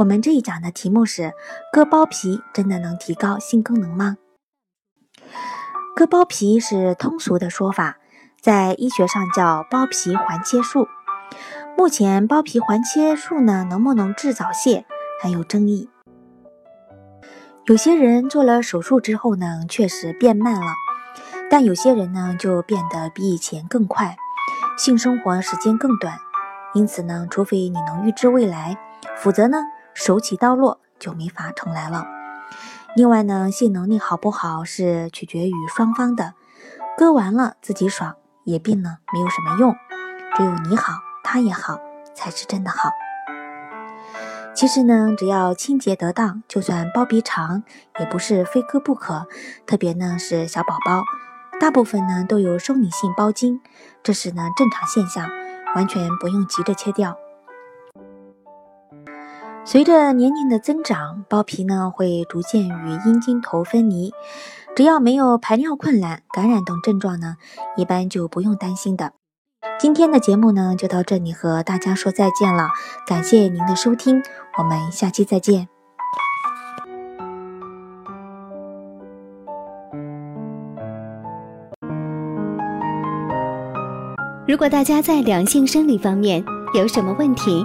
我们这一讲的题目是：割包皮真的能提高性功能吗？割包皮是通俗的说法，在医学上叫包皮环切术。目前包皮环切术呢，能不能治早泄还有争议。有些人做了手术之后呢，确实变慢了，但有些人呢，就变得比以前更快，性生活时间更短。因此呢，除非你能预知未来，否则呢？手起刀落就没法重来了。另外呢，性能力好不好是取决于双方的，割完了自己爽，也病呢没有什么用，只有你好，他也好，才是真的好。其实呢，只要清洁得当，就算包皮长，也不是非割不可。特别呢是小宝宝，大部分呢都有生理性包茎，这是呢正常现象，完全不用急着切掉。随着年龄的增长，包皮呢会逐渐与阴茎头分离。只要没有排尿困难、感染等症状呢，一般就不用担心的。今天的节目呢就到这里，和大家说再见了。感谢您的收听，我们下期再见。如果大家在两性生理方面有什么问题，